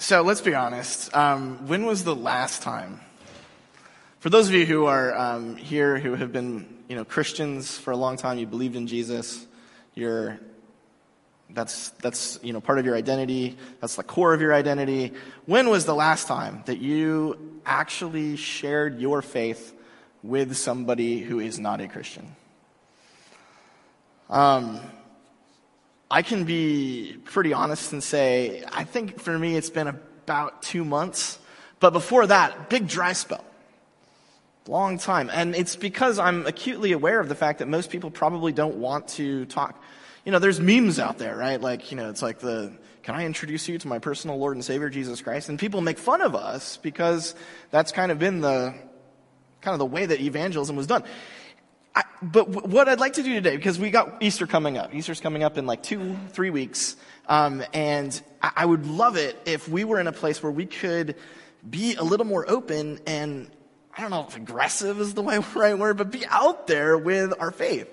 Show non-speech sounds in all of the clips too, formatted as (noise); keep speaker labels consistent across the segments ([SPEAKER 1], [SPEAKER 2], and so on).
[SPEAKER 1] So let's be honest. Um, when was the last time? For those of you who are um, here who have been, you know, Christians for a long time, you believed in Jesus, you're that's that's you know part of your identity. That's the core of your identity. When was the last time that you actually shared your faith with somebody who is not a Christian? Um, I can be pretty honest and say, I think for me it's been about two months. But before that, big dry spell. Long time. And it's because I'm acutely aware of the fact that most people probably don't want to talk. You know, there's memes out there, right? Like, you know, it's like the, can I introduce you to my personal Lord and Savior, Jesus Christ? And people make fun of us because that's kind of been the, kind of the way that evangelism was done. I, but w- what I'd like to do today, because we got Easter coming up. Easter's coming up in like two, three weeks. Um, and I, I would love it if we were in a place where we could be a little more open and I don't know if aggressive is the (laughs) right word, but be out there with our faith.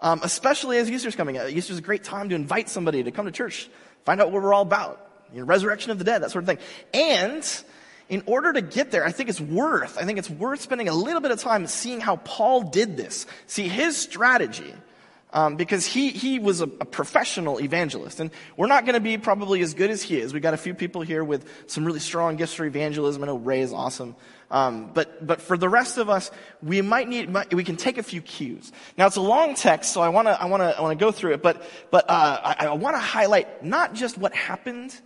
[SPEAKER 1] Um, especially as Easter's coming up. Easter's a great time to invite somebody to come to church, find out what we're all about. You know, resurrection of the dead, that sort of thing. And in order to get there, I think it's worth, I think it's worth spending a little bit of time seeing how Paul did this. See his strategy. Um, because he, he was a, a, professional evangelist. And we're not going to be probably as good as he is. We got a few people here with some really strong gifts for evangelism. I know Ray is awesome. Um, but, but for the rest of us, we might need, we can take a few cues. Now it's a long text, so I want to, I want to, I want to go through it. But, but uh, I, I want to highlight not just what happened,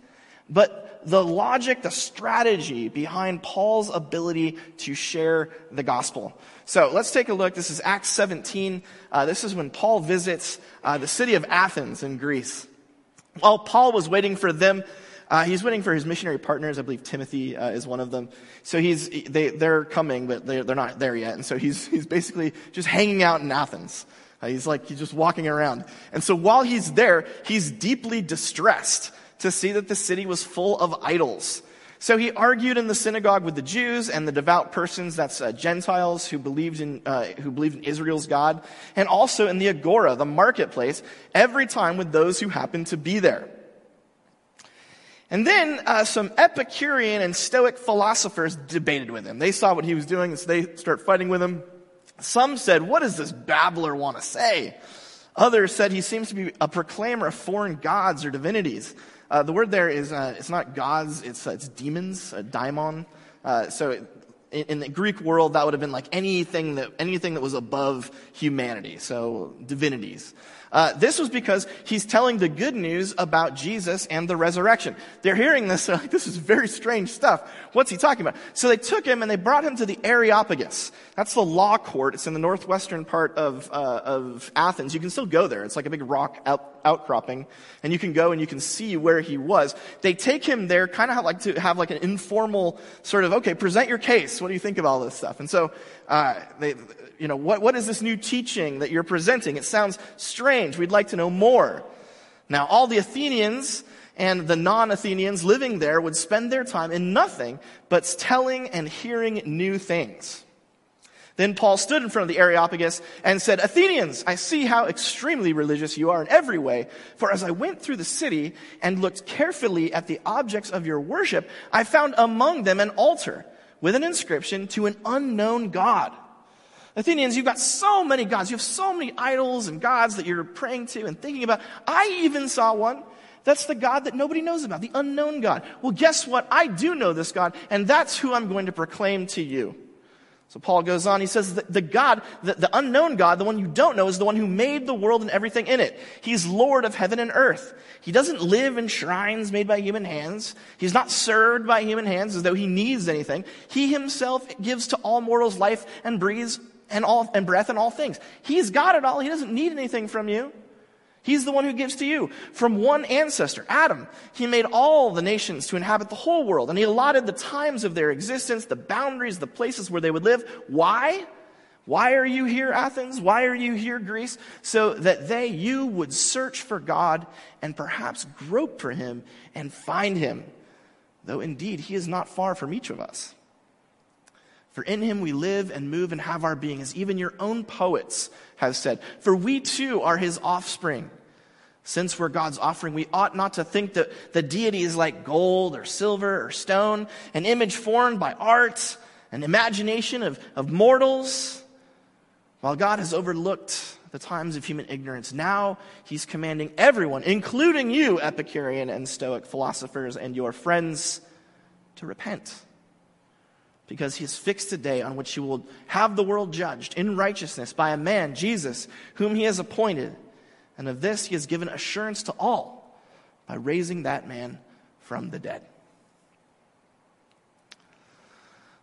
[SPEAKER 1] but the logic, the strategy behind Paul's ability to share the gospel. So let's take a look. This is Acts 17. Uh, this is when Paul visits uh, the city of Athens in Greece. While Paul was waiting for them, uh, he's waiting for his missionary partners. I believe Timothy uh, is one of them. So he's they they're coming, but they're, they're not there yet. And so he's he's basically just hanging out in Athens. Uh, he's like he's just walking around. And so while he's there, he's deeply distressed to see that the city was full of idols. So he argued in the synagogue with the Jews and the devout persons, that's uh, Gentiles who believed in uh, who believed in Israel's God, and also in the agora, the marketplace, every time with those who happened to be there. And then uh, some Epicurean and Stoic philosophers debated with him. They saw what he was doing, so they start fighting with him. Some said, "What does this babbler want to say?" Others said he seems to be a proclaimer of foreign gods or divinities. Uh, the word there is, uh, it's not gods, it's, uh, it's demons, daimon. Uh, so in, in, the Greek world, that would have been like anything that, anything that was above humanity. So divinities. Uh, this was because he's telling the good news about Jesus and the resurrection. They're hearing this, they're like, this is very strange stuff. What's he talking about? So they took him and they brought him to the Areopagus. That's the law court. It's in the northwestern part of, uh, of Athens. You can still go there. It's like a big rock out, outcropping. And you can go and you can see where he was. They take him there kind of like to have like an informal sort of, okay, present your case. What do you think of all this stuff? And so, uh, they, you know, what, what is this new teaching that you're presenting? It sounds strange. We'd like to know more. Now, all the Athenians and the non-Athenians living there would spend their time in nothing but telling and hearing new things. Then Paul stood in front of the Areopagus and said, Athenians, I see how extremely religious you are in every way. For as I went through the city and looked carefully at the objects of your worship, I found among them an altar with an inscription to an unknown God. Athenians, you've got so many gods. You have so many idols and gods that you're praying to and thinking about. I even saw one. That's the God that nobody knows about, the unknown God. Well, guess what? I do know this God, and that's who I'm going to proclaim to you. So Paul goes on, he says the, the God, the, the unknown God, the one you don't know, is the one who made the world and everything in it. He's Lord of heaven and earth. He doesn't live in shrines made by human hands. He's not served by human hands as though he needs anything. He himself gives to all mortals life and breathes and all, and breath and all things. He's got it all. He doesn't need anything from you. He's the one who gives to you. From one ancestor, Adam, he made all the nations to inhabit the whole world, and he allotted the times of their existence, the boundaries, the places where they would live. Why? Why are you here, Athens? Why are you here, Greece? So that they, you, would search for God and perhaps grope for him and find him, though indeed he is not far from each of us. For in him we live and move and have our being, as even your own poets have said. For we too are his offspring. Since we're God's offering, we ought not to think that the deity is like gold or silver or stone, an image formed by art, an imagination of, of mortals. While God has overlooked the times of human ignorance, now he's commanding everyone, including you, Epicurean and Stoic philosophers, and your friends, to repent. Because he has fixed a day on which he will have the world judged in righteousness by a man, Jesus, whom he has appointed and of this he has given assurance to all by raising that man from the dead.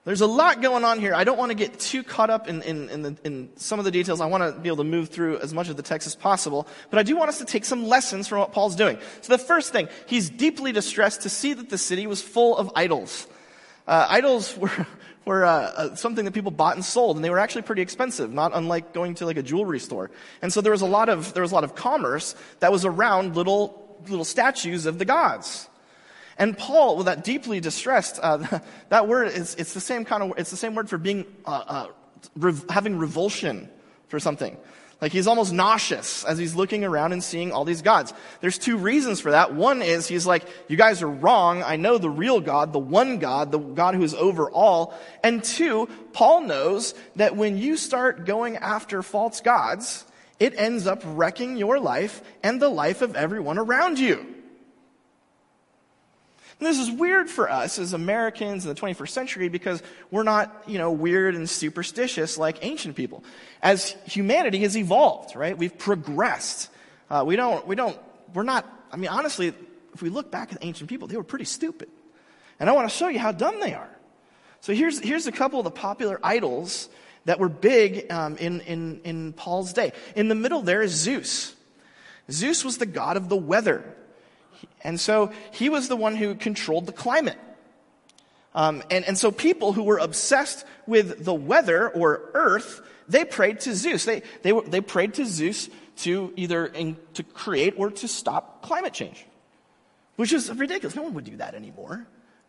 [SPEAKER 1] There's a lot going on here. I don't want to get too caught up in, in, in, the, in, some of the details. I want to be able to move through as much of the text as possible. But I do want us to take some lessons from what Paul's doing. So the first thing, he's deeply distressed to see that the city was full of idols. Uh, idols (laughs) were, were uh, uh, something that people bought and sold, and they were actually pretty expensive, not unlike going to like a jewelry store. And so there was a lot of there was a lot of commerce that was around little little statues of the gods. And Paul, with that deeply distressed, uh, (laughs) that word is it's the same kind of it's the same word for being uh, uh, rev- having revulsion for something. Like he's almost nauseous as he's looking around and seeing all these gods. There's two reasons for that. One is he's like, you guys are wrong. I know the real God, the one God, the God who is over all. And two, Paul knows that when you start going after false gods, it ends up wrecking your life and the life of everyone around you. And this is weird for us as Americans in the 21st century because we're not, you know, weird and superstitious like ancient people. As humanity has evolved, right? We've progressed. Uh, we don't, we don't, we're not, I mean, honestly, if we look back at ancient people, they were pretty stupid. And I want to show you how dumb they are. So here's, here's a couple of the popular idols that were big um, in, in, in Paul's day. In the middle there is Zeus. Zeus was the god of the weather. And so he was the one who controlled the climate. Um, and, and so people who were obsessed with the weather or earth, they prayed to Zeus. They, they, they prayed to Zeus to either in, to create or to stop climate change, which is ridiculous. No one would do that anymore.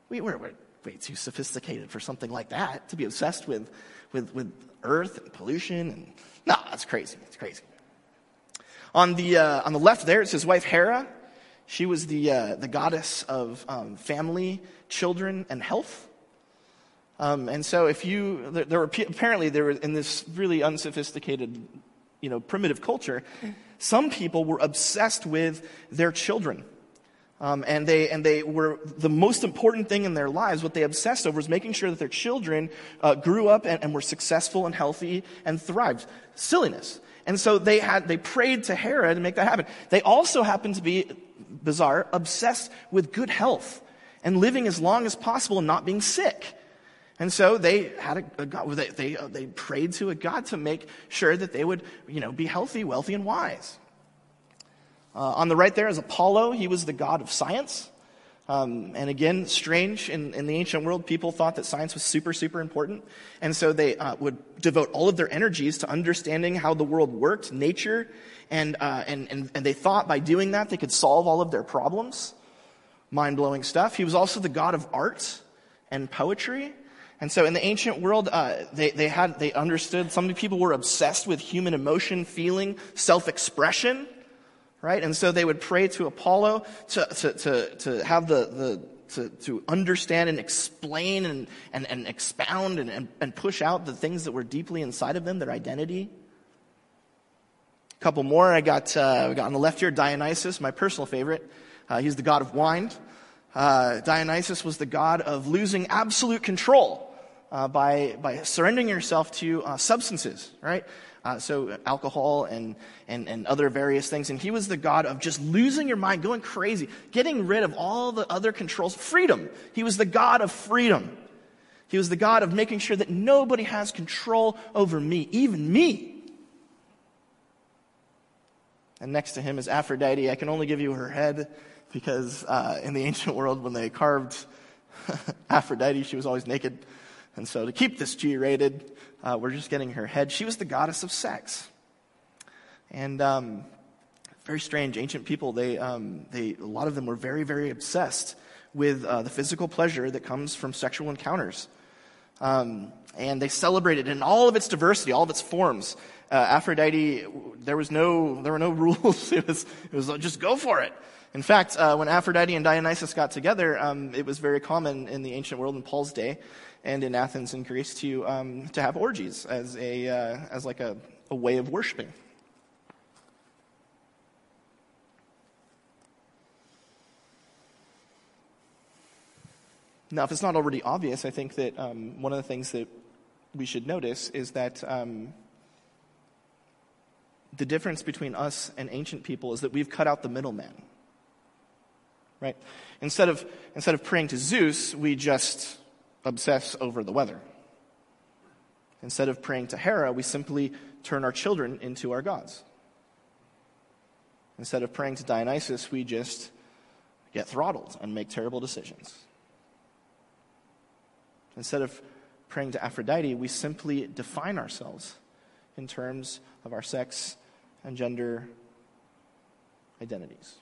[SPEAKER 1] We, we're, we're way too sophisticated for something like that to be obsessed with, with, with earth and pollution. And, no, that's crazy. It's crazy. On the, uh, on the left there, it's his wife Hera. She was the, uh, the goddess of um, family, children, and health. Um, and so, if you, there, there, were apparently there were in this really unsophisticated, you know, primitive culture, some people were obsessed with their children. Um, and they and they were the most important thing in their lives. What they obsessed over was making sure that their children uh, grew up and, and, were successful and healthy and thrived. Silliness. And so they had they prayed to Hera to make that happen. They also happened to be bizarre, obsessed with good health and living as long as possible and not being sick. And so they had a, a God, they, they, uh, they prayed to a God to make sure that they would, you know, be healthy, wealthy, and wise. Uh, on the right there is Apollo. He was the god of science. Um, and again, strange, in, in the ancient world, people thought that science was super, super important. And so they uh, would devote all of their energies to understanding how the world worked, nature, and, uh, and, and, and they thought by doing that they could solve all of their problems. Mind blowing stuff. He was also the god of art and poetry. And so in the ancient world, uh, they, they had, they understood, some people were obsessed with human emotion, feeling, self-expression, right? And so they would pray to Apollo to, to, to, to have the, the, to, to understand and explain and, and, and expound and, and, and push out the things that were deeply inside of them, their identity. A couple more. I got, uh, we got on the left here Dionysus, my personal favorite. Uh, he's the god of wine. Uh, Dionysus was the god of losing absolute control uh, by, by surrendering yourself to uh, substances, right? Uh, so alcohol and, and, and other various things. And he was the God of just losing your mind, going crazy, getting rid of all the other controls. Freedom. He was the God of freedom. He was the God of making sure that nobody has control over me, even me. And next to him is Aphrodite. I can only give you her head because uh, in the (laughs) ancient world, when they carved (laughs) Aphrodite, she was always naked. And so to keep this G rated, uh, we're just getting her head. She was the goddess of sex. And um, very strange. Ancient people, they, um, they, a lot of them were very, very obsessed with uh, the physical pleasure that comes from sexual encounters. Um, and they celebrated in all of its diversity, all of its forms. Uh, Aphrodite, there was no, there were no (laughs) rules. it was, it was just go for it. In fact, uh, when Aphrodite and Dionysus got together, um, it was very common in the ancient world in Paul's day and in Athens and Greece to, um, to have orgies as a, uh, as like a, a way of worshiping. Now, if it's not already obvious, I think that um, one of the things that we should notice is that um, the difference between us and ancient people is that we've cut out the middleman. Right? Instead of, instead of praying to Zeus, we just obsess over the weather. Instead of praying to Hera, we simply turn our children into our gods. Instead of praying to Dionysus, we just get throttled and make terrible decisions. Instead of praying to Aphrodite, we simply define ourselves in terms of our sex and gender identities.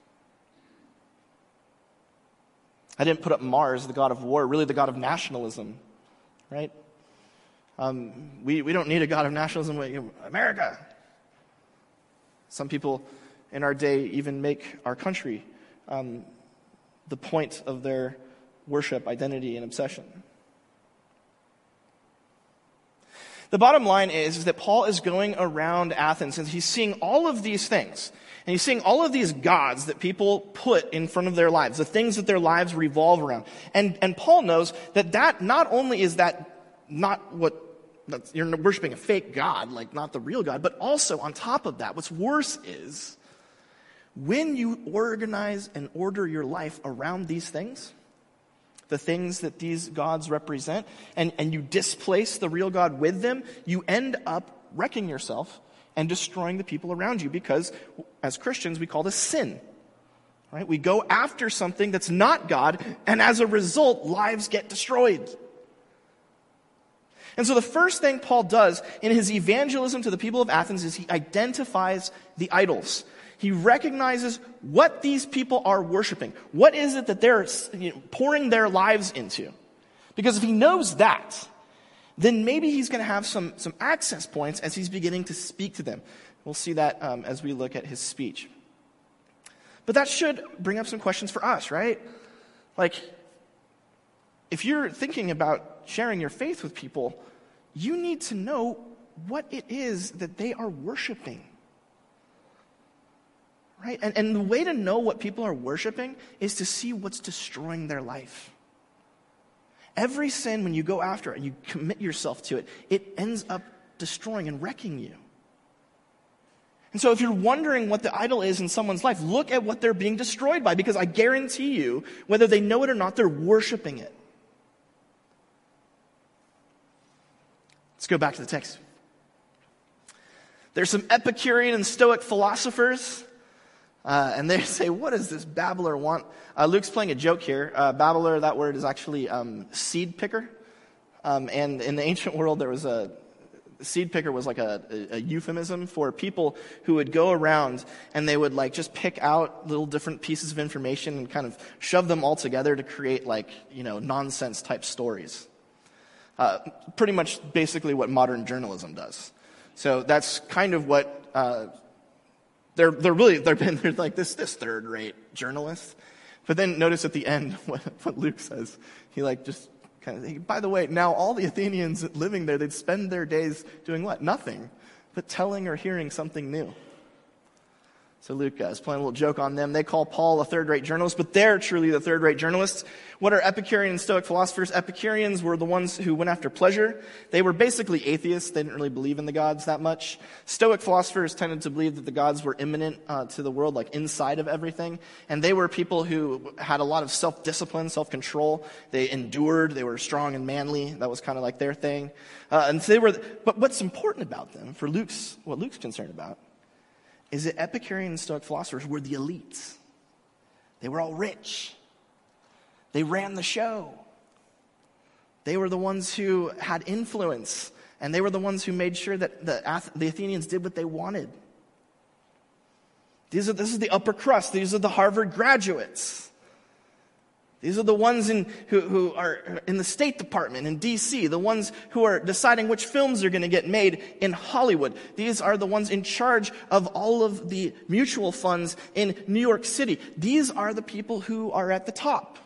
[SPEAKER 1] I didn't put up Mars, the god of war, really the god of nationalism, right? Um, we, we don't need a god of nationalism. America. Some people in our day even make our country um, the point of their worship, identity, and obsession. The bottom line is, is that Paul is going around Athens and he's seeing all of these things. And he's seeing all of these gods that people put in front of their lives, the things that their lives revolve around. And, and Paul knows that that not only is that not what you're worshiping a fake God, like not the real God, but also on top of that, what's worse is when you organize and order your life around these things, the things that these gods represent, and, and you displace the real God with them, you end up wrecking yourself and destroying the people around you because, as Christians, we call this sin. Right? We go after something that's not God, and as a result, lives get destroyed. And so the first thing Paul does in his evangelism to the people of Athens is he identifies the idols he recognizes what these people are worshiping. What is it that they're you know, pouring their lives into? Because if he knows that, then maybe he's going to have some, some access points as he's beginning to speak to them. We'll see that um, as we look at his speech. But that should bring up some questions for us, right? Like, if you're thinking about sharing your faith with people, you need to know what it is that they are worshiping. Right? And, and the way to know what people are worshiping is to see what's destroying their life. Every sin, when you go after it and you commit yourself to it, it ends up destroying and wrecking you. And so, if you're wondering what the idol is in someone's life, look at what they're being destroyed by, because I guarantee you, whether they know it or not, they're worshiping it. Let's go back to the text. There's some Epicurean and Stoic philosophers uh, and they (laughs) say, What does this babbler want? Uh, Luke's playing a joke here. Uh, babbler, that word is actually um, seed picker. Um, and in the ancient (laughs) world, there was a seed picker was like a, a, a, euphemism for people who would go around and they would like just pick out little different pieces of information and kind of shove them all together to create like, you know, nonsense type stories. Uh, pretty much basically what modern journalism does. So that's kind of what uh, they're, they're really, they're, been, they're like this, this third rate journalist. But then notice at the end (laughs) what, what Luke says. He like just kind of, by the way, now all the Athenians living there, they'd spend their days doing what? Nothing, but telling or hearing something new. So Luke is playing a little joke on them. They call Paul a third rate journalist, but they're truly the third rate journalists. What are Epicurean and Stoic philosophers? Epicureans were the ones who went after pleasure. They were basically atheists. They didn't really believe in the gods that much. Stoic philosophers tended to believe that the gods were immanent uh, to the world, like inside of everything. And they were people who had a lot of self discipline, self control. They endured. They were strong and manly. That was kind of like their thing. Uh, and so they were, but what's important about them, for Luke's, what Luke's concerned about, is that Epicurean and Stoic philosophers were the elites. They were all rich. They ran the show. They were the ones who had influence, and they were the ones who made sure that the, the Athenians did what they wanted. These are, this is the upper crust. These are the Harvard graduates. These are the ones in, who, who are in the State Department in DC, the ones who are deciding which films are going to get made in Hollywood. These are the ones in charge of all of the mutual funds in New York City. These are the people who are at the top.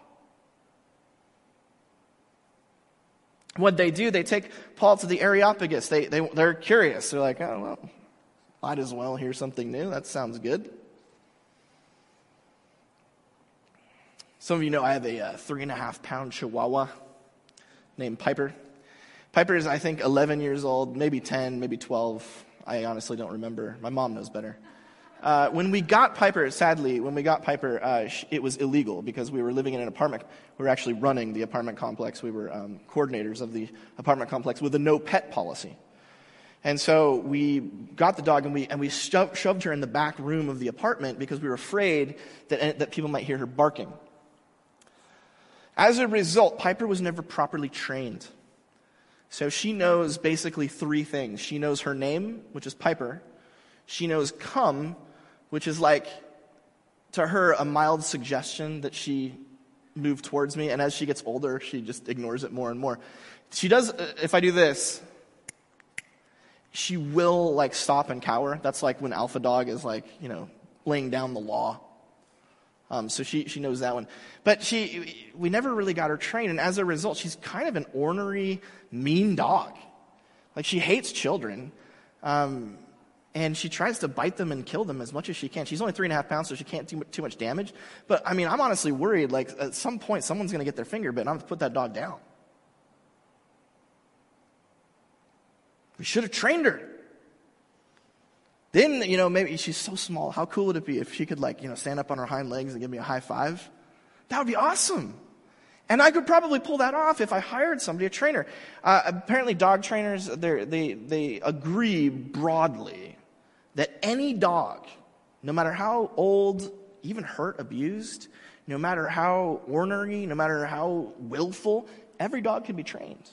[SPEAKER 1] What they do, they take Paul to the Areopagus. They, they, they're curious. They're like, oh, well, might as well hear something new. That sounds good. Some of you know I have a uh, three and a half pound chihuahua named Piper. Piper is, I think, 11 years old, maybe 10, maybe 12. I honestly don't remember. My mom knows better. Uh, when we got Piper, sadly, when we got Piper, uh, it was illegal because we were living in an apartment. We were actually running the apartment complex. We were um, coordinators of the apartment complex with a no pet policy. And so we got the dog and we, and we shoved, shoved her in the back room of the apartment because we were afraid that, that people might hear her barking. As a result, Piper was never properly trained. So she knows basically three things. She knows her name, which is Piper. She knows come, which is like, to her, a mild suggestion that she move towards me. And as she gets older, she just ignores it more and more. She does, uh, if I do this, she will like stop and cower. That's like when Alpha Dog is like, you know, laying down the law. Um, so she, she knows that one. But she, we never really got her trained. And as a result, she's kind of an ornery, mean dog. Like she hates children. Um, and she tries to bite them and kill them as much as she can. She's only three and a half pounds, so she can't do too much damage. But I mean, I'm honestly worried. Like at some point, someone's going to get their finger bit, and I'm going to put that dog down. We should have trained her. Then, you know, maybe she's so small. How cool would it be if she could, like, you know, stand up on her hind legs and give me a high five? That would be awesome. And I could probably pull that off if I hired somebody, a trainer. Uh, apparently, dog trainers, they, they they agree broadly that any dog, no matter how old, even hurt, abused, no matter how ornery, no matter how willful, every dog can be trained.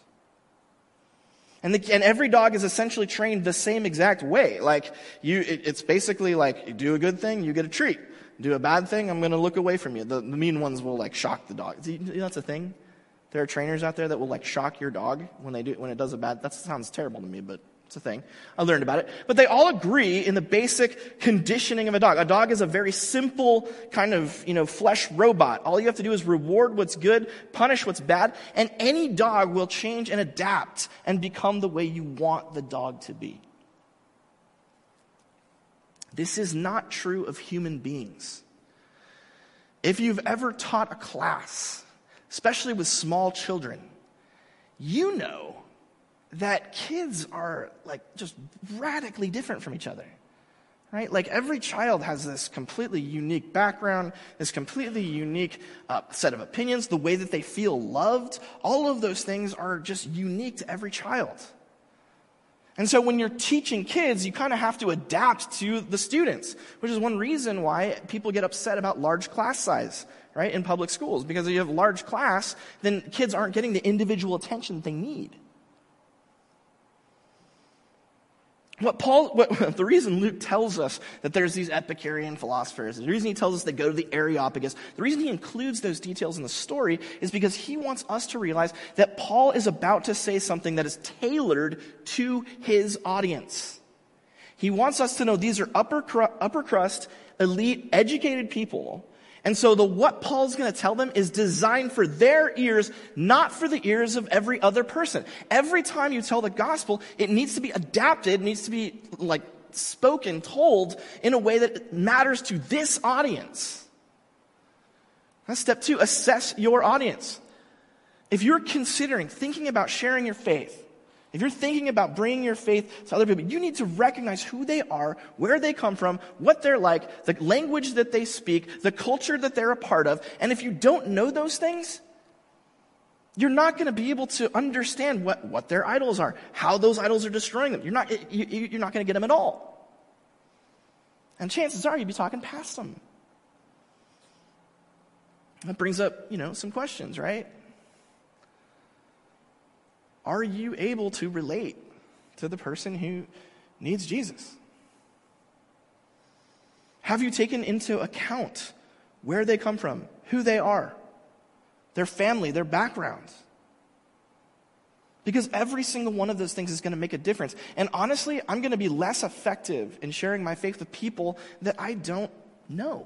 [SPEAKER 1] And, the, and every dog is essentially trained the same exact way. Like, you, it, it's basically like, you do a good thing, you get a treat. Do a bad thing, I'm going to look away from you. The, the mean ones will like shock the dog. See, You know, that's a thing. There are trainers out there that will like shock your dog when they do when it does a bad. That sounds terrible to me, but it's a thing. I learned about it. But they all agree in the basic conditioning of a dog. A dog is a very simple kind of, you know, flesh robot. All you have to do is reward what's good, punish what's bad, and any dog will change and adapt and become the way you want the dog to be. This is not true of human beings. If you've ever taught a class, especially with small children, you know that kids are like just radically different from each other. Right? Like every child has this completely unique background, this completely unique uh, set of opinions, the way that they feel loved. All of those things are just unique to every child. And so when you're teaching kids, you kind of have to adapt to the students, which is one reason why people get upset about large class size, right, in public schools. Because if you have large class, then kids aren't getting the individual attention they need. What Paul, what, (laughs) the reason Luke tells us that there's these Epicurean philosophers, the reason he tells us they go to the Areopagus, the reason he includes those details in the story is because he wants us to realize that Paul is about to say something that is tailored to his audience. He wants us to know these are upper, upper crust, elite, educated people and so the what Paul's going to tell them is designed for their ears, not for the ears of every other person. Every time you tell the gospel, it needs to be adapted, needs to be like spoken, told in a way that matters to this audience. That's step two. Assess your audience. If you're considering, thinking about sharing your faith, if you're thinking about bringing your faith to other people, you need to recognize who they are, where they come from, what they're like, the language that they speak, the culture that they're a part of. And if you don't know those things, you're not going to be able to understand what, what their idols are, how those idols are destroying them. You're not, you, you're not going to get them at all. And chances are you'd be talking past them. That brings up, you know, some questions, right? Are you able to relate to the person who needs Jesus? Have you taken into account where they come from, who they are? their family, their background. Because every single one of those things is going to make a difference. And honestly, I'm going to be less effective in sharing my faith with people that I don't know,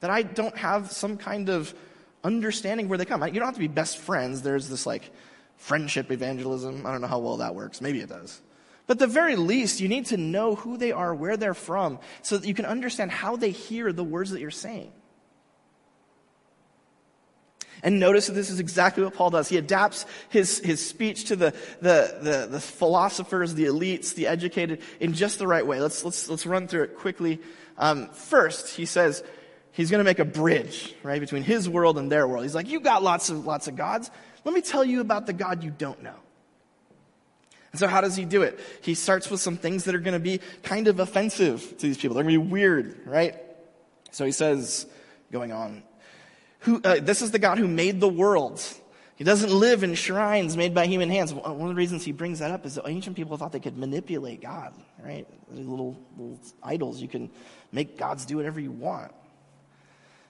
[SPEAKER 1] that I don't have some kind of understanding where they come. You don't have to be best friends. There's this like friendship evangelism. I don't know how well that works. Maybe it does. But the very least, you need to know who they are, where they're from, so that you can understand how they hear the words that you're saying. And notice that this is exactly what Paul does. He adapts his, his speech to the, the, the, the philosophers, the elites, the educated in just the right way. Let's, let's, let's run through it quickly. Um, first, he says he's going to make a bridge, right, between his world and their world. He's like, you got lots of, lots of gods. Let me tell you about the God you don't know. And so how does he do it? He starts with some things that are going to be kind of offensive to these people. They're going to be weird, right? So he says, going on, who, uh, this is the God who made the world. He doesn't live in shrines made by human hands. One of the reasons he brings that up is that ancient people thought they could manipulate God, right? Little, little idols. You can make gods do whatever you want.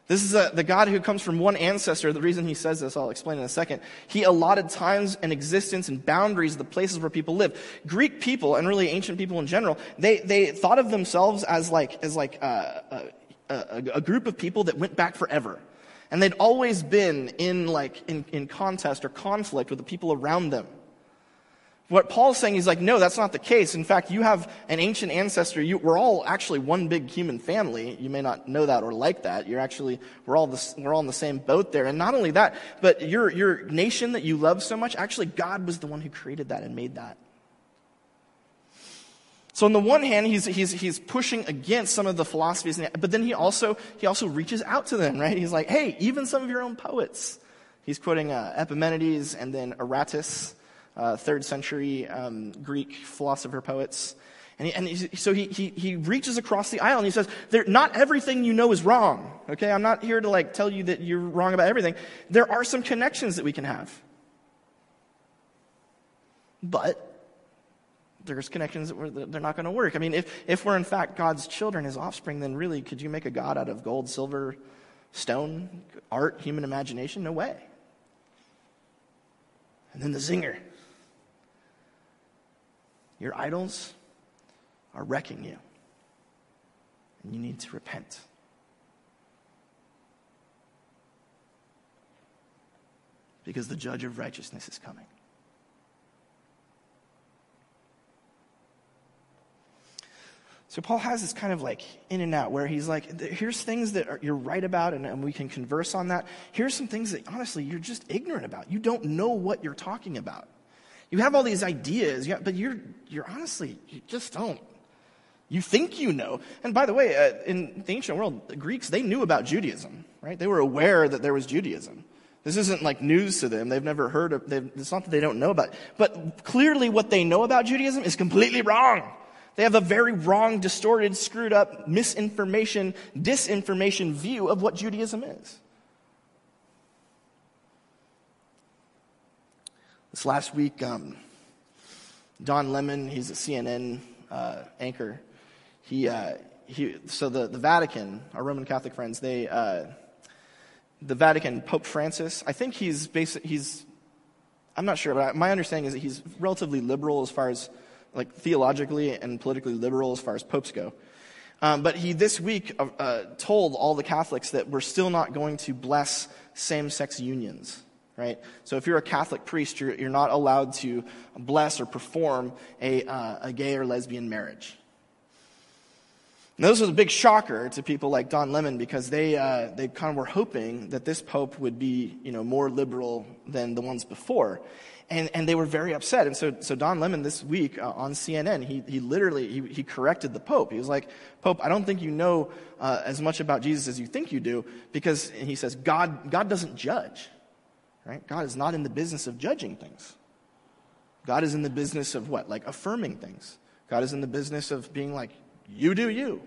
[SPEAKER 1] This is a, the God who comes from one ancestor. The reason he says this, I'll explain in a second. He allotted times and existence and boundaries the places where people live. Greek people, and really ancient people in general, they, they thought of themselves as like, as like a, a, a, a group of people that went back forever. And they'd always been in like, in, in contest or conflict with the people around them. What Paul's saying is like, no, that's not the case. In fact, you have an ancient ancestor. You, we're all actually one big human family. You may not know that or like that. You're actually, we're all, we're all in the same boat there. And not only that, but your, your nation that you love so much, actually God was the one who created that and made that. So on the one hand, he's, he's, he's pushing against some of the philosophies, but then he also, he also reaches out to them, right? He's like, hey, even some of your own poets. He's quoting uh, Epimenides and then Aratus uh, third century um, Greek philosopher poets. And, he, and he, so he, he, he reaches across the aisle and he says, not everything you know is wrong. Okay, I'm not here to like tell you that you're wrong about everything. There are some connections that we can have. But there's connections that they're not going to work. I mean, if, if we're in fact God's children, his offspring, then really, could you make a God out of gold, silver, stone, art, human imagination? No way. And then the zinger. Your idols are wrecking you, and you need to repent. Because the judge of righteousness is coming. So Paul has this kind of like in and out where he's like, here's things that are, you're right about and, and, we can converse on that. Here's some things that honestly you're just ignorant about. You don't know what you're talking about. You have all these ideas, but you're, you're honestly, you just don't. You think you know. And by the way, uh, in the ancient world, the Greeks, they knew about Judaism, right? They were aware that there was Judaism. This isn't like news to them. They've never heard of, it's not that they don't know about it. But clearly what they know about Judaism is completely wrong. They have a very wrong, distorted, screwed up, misinformation, disinformation view of what Judaism is. This last week, um, Don Lemon, he's a CNN uh, anchor. He, uh, he, so the, the Vatican, our Roman Catholic friends, they, uh, the Vatican, Pope Francis, I think he's basic, he's, I'm not sure, but my understanding is that he's relatively liberal as far as, like, theologically and politically liberal as far as popes go. Um, but he this week uh, uh told all the Catholics that we're still not going to bless same sex unions right? So if you're a Catholic priest, you're, you're not allowed to bless or perform a, uh, a gay or lesbian marriage. Now, this was a big shocker to people like Don Lemon because they, uh, they kind of were hoping that this pope would be, you know, more liberal than the ones before. And, and they were very upset. And so, so Don Lemon this week uh, on CNN, he, he literally, he, he corrected the Pope. He was like, Pope, I don't think you know uh, as much about Jesus as you think you do because, he says, God, God doesn't judge. Right? God is not in the business of judging things. God is in the business of what? Like affirming things. God is in the business of being like, you do you.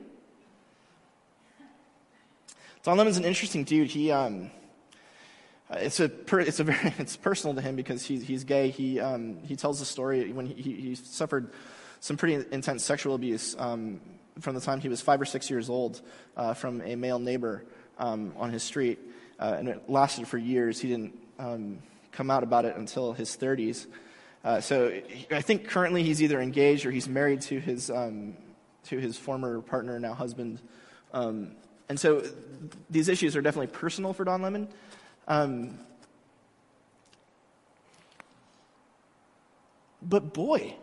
[SPEAKER 1] Don Lemon's an interesting dude. He, um, it's a, per, it's a very, (laughs) it's personal to him because he's, he's gay. He, um, he tells the story when he, he suffered some pretty intense sexual abuse um, from the time he was five or six years old uh, from a male neighbor um, on his street. uh, and it lasted for years. He didn't um, come out about it until his 30s. Uh, so I think currently he's either engaged or he's married to his, um, to his former partner, now husband. Um, and so these issues are definitely personal for Don Lemon. Um, but boy,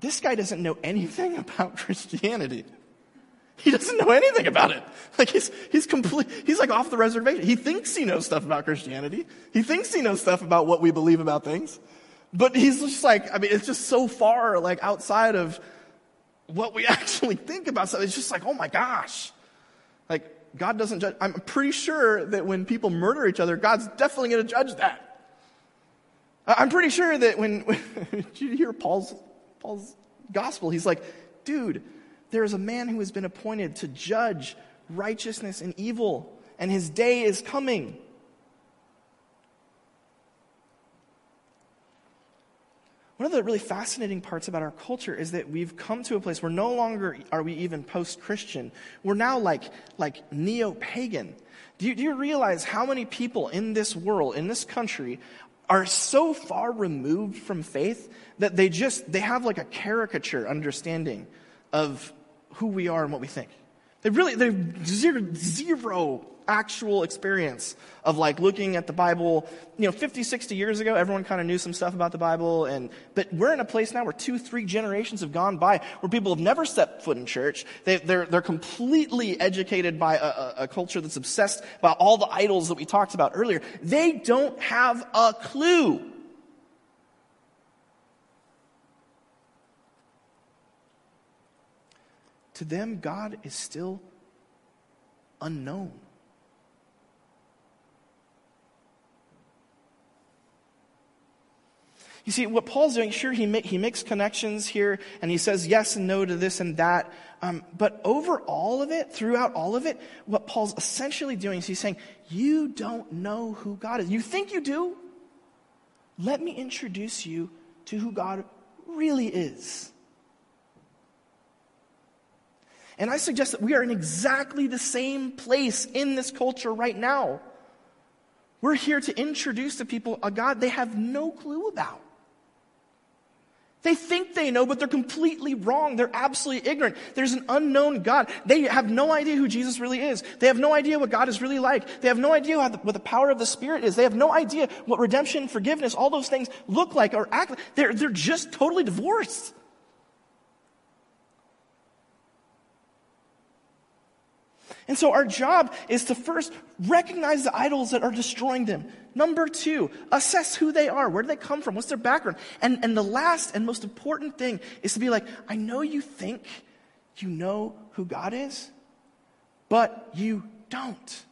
[SPEAKER 1] this guy doesn't know anything (laughs) about Christianity. He doesn't know anything about it. Like he's, he's complete, he's like off the reservation. He thinks he knows stuff about Christianity. He thinks he knows stuff about what we believe about things. But he's just like, I mean, it's just so far like outside of what we (laughs) actually think about stuff. It's just like, oh my gosh. Like, God doesn't judge. I'm pretty sure that when people murder each other, God's definitely going to judge that. I'm pretty sure that when, (laughs) when you hear Paul's, Paul's gospel? He's like, dude, there is a man who has been appointed to judge righteousness and evil, and his day is coming. One of the really fascinating parts about our culture is that we've come to a place where no longer are we even post-Christian. We're now like, like neo-pagan. Do you, do you realize how many people in this world, in this country, are so far removed from faith that they just, they have like a caricature understanding of who we are and what we think. They really, they've zero, zero actual experience of like looking at the Bible. You know, 50, 60 years ago, everyone kind of knew some stuff about the Bible. And, but we're in a place now where two, three generations have gone by where people have never stepped foot in church. They, are they're, they're completely educated by a, a, a culture that's obsessed by all the idols that we talked about earlier. They don't have a clue. To them, God is still unknown. You see, what Paul's doing, sure, he, he makes connections here and he says yes and no to this and that. Um, but over all of it, throughout all of it, what Paul's essentially doing is he's saying, You don't know who God is. You think you do? Let me introduce you to who God really is. And I suggest that we are in exactly the same place in this culture right now. We're here to introduce to people a God they have no clue about. They think they know, but they're completely wrong. They're absolutely ignorant. There's an unknown God. They have no idea who Jesus really is. They have no idea what God is really like. They have no idea what the power of the Spirit is. They have no idea what redemption, forgiveness, all those things look like or act like. They're, they're just totally divorced. And so our job is to first recognize the idols that are destroying them. Number two, assess who they are. Where do they come from? What's their background? And, and the last and most important thing is to be like, I know you think you know who God is, but you don't.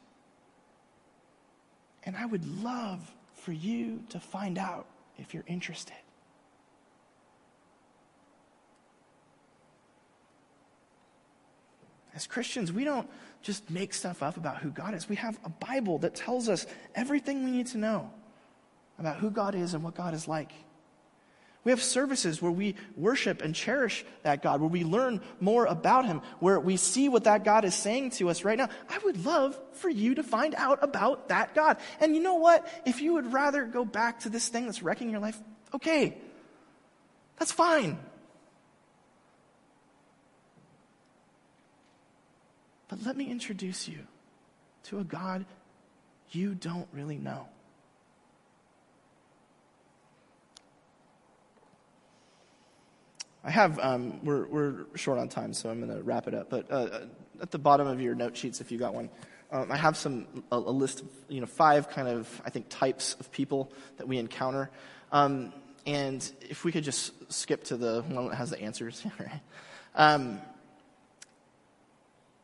[SPEAKER 1] And I would love for you to find out if you're interested. As Christians, we don't just make stuff up about who God is. We have a Bible that tells us everything we need to know about who God is and what God is like. We have services where we worship and cherish that God, where we learn more about Him, where we see what that God is saying to us right now. I would love for you to find out about that God. And you know what? If you would rather go back to this thing that's wrecking your life, okay. That's fine. But let me introduce you to a God you don't really know. I have, um, we're, we're short on time, so I'm going to wrap it up. But uh, at the bottom of your note sheets, if you got one, um, I have some, a, a, list of, you know, five kind of, I think, types of people that we encounter. Um, and if we could just skip to the one that has the answers. (laughs)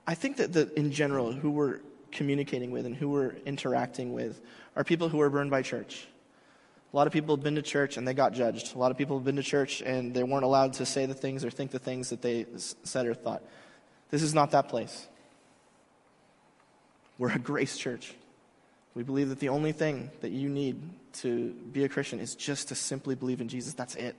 [SPEAKER 1] I think that the, in general, who we're communicating with and who we're interacting with are people who are burned by church. A lot of people have been to church and they got judged. A lot of people have been to church and they weren't allowed to say the things or think the things that they said or thought. This is not that place. We're a grace church. We believe that the only thing that you need to be a Christian is just to simply believe in Jesus. That's it.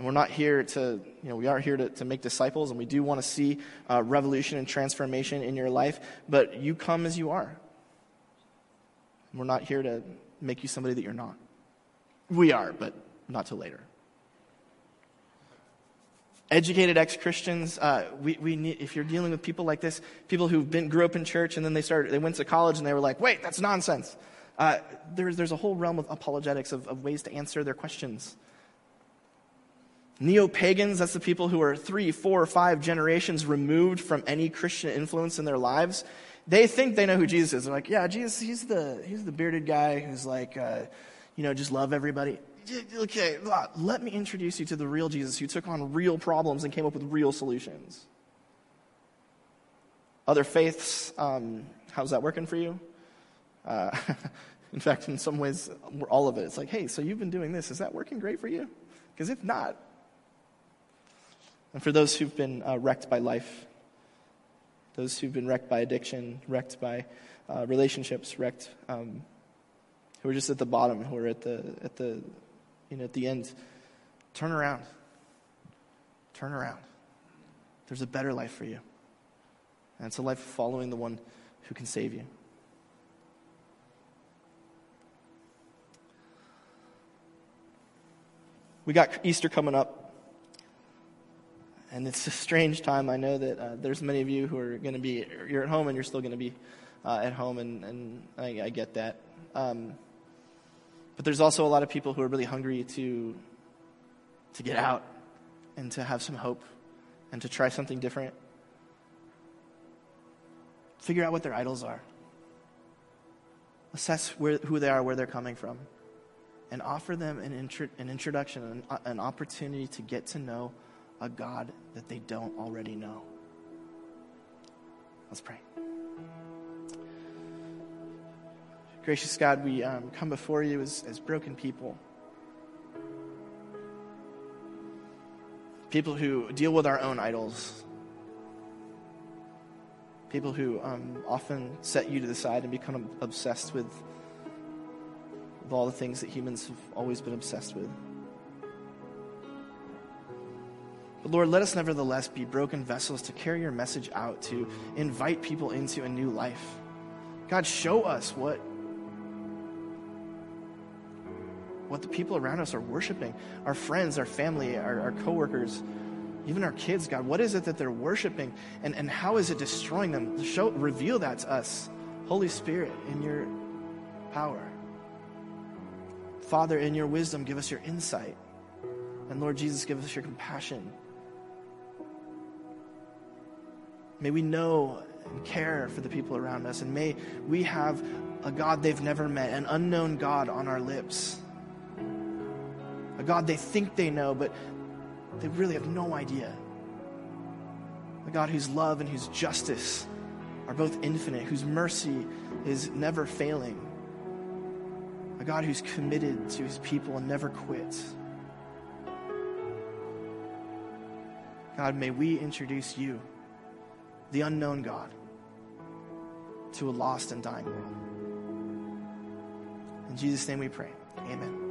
[SPEAKER 1] And we're not here to, you know, we are here to, to make disciples, and we do want to see uh, revolution and transformation in your life, but you come as you are. We're not here to make you somebody that you're not. We are, but not till later. Educated ex Christians, uh, we, we need, if you're dealing with people like this, people who've been, grew up in church and then they started, they went to college and they were like, wait, that's nonsense. Uh, there's, there's a whole realm of apologetics of, of ways to answer their questions. Neo pagans, that's the people who are three, four, five generations removed from any Christian influence in their lives. They think they know who Jesus is. They're like, yeah, Jesus, he's the, he's the bearded guy who's like, uh, you know, just love everybody okay, let me introduce you to the real Jesus who took on real problems and came up with real solutions. Other faiths, um, how's that working for you? Uh, (laughs) in fact, in some ways, all of it. It's like, hey, so you've been doing this. Is that working great for you? Because if not, and for those who've been uh, wrecked by life, those who've been wrecked by addiction, wrecked by uh, relationships, wrecked, um, who are just at the bottom, who are at the, at the you know, at the end, turn around. Turn around. There's a better life for you. And it's a life following the one who can save you. We got Easter coming up. And it's a strange time. I know that uh, there's many of you who are going to be, you're at home and you're still going to be uh, at home, and, and I, I get that. Um, but there's also a lot of people who are really hungry to, to get out and to have some hope and to try something different. Figure out what their idols are. Assess where, who they are, where they're coming from. And offer them an, intro, an introduction, an, an opportunity to get to know a God that they don't already know. Let's pray. Gracious God, we um, come before you as, as broken people. People who deal with our own idols. People who um, often set you to the side and become obsessed with, with all the things that humans have always been obsessed with. But Lord, let us nevertheless be broken vessels to carry your message out, to invite people into a new life. God, show us what what the people around us are worshiping our friends, our family, our, our coworkers, even our kids, God. What is it that they're worshiping and, and how is it destroying them? Show, reveal that to us, Holy Spirit, in your power. Father, in your wisdom, give us your insight. And Lord Jesus, give us your compassion. May we know and care for the people around us. And may we have a God they've never met, an unknown God on our lips a God they think they know, but they really have no idea. A God whose love and whose justice are both infinite, whose mercy is never failing. A God who's committed to his people and never quits. God, may we introduce you, the unknown God, to a lost and dying world. In Jesus' name we pray. Amen.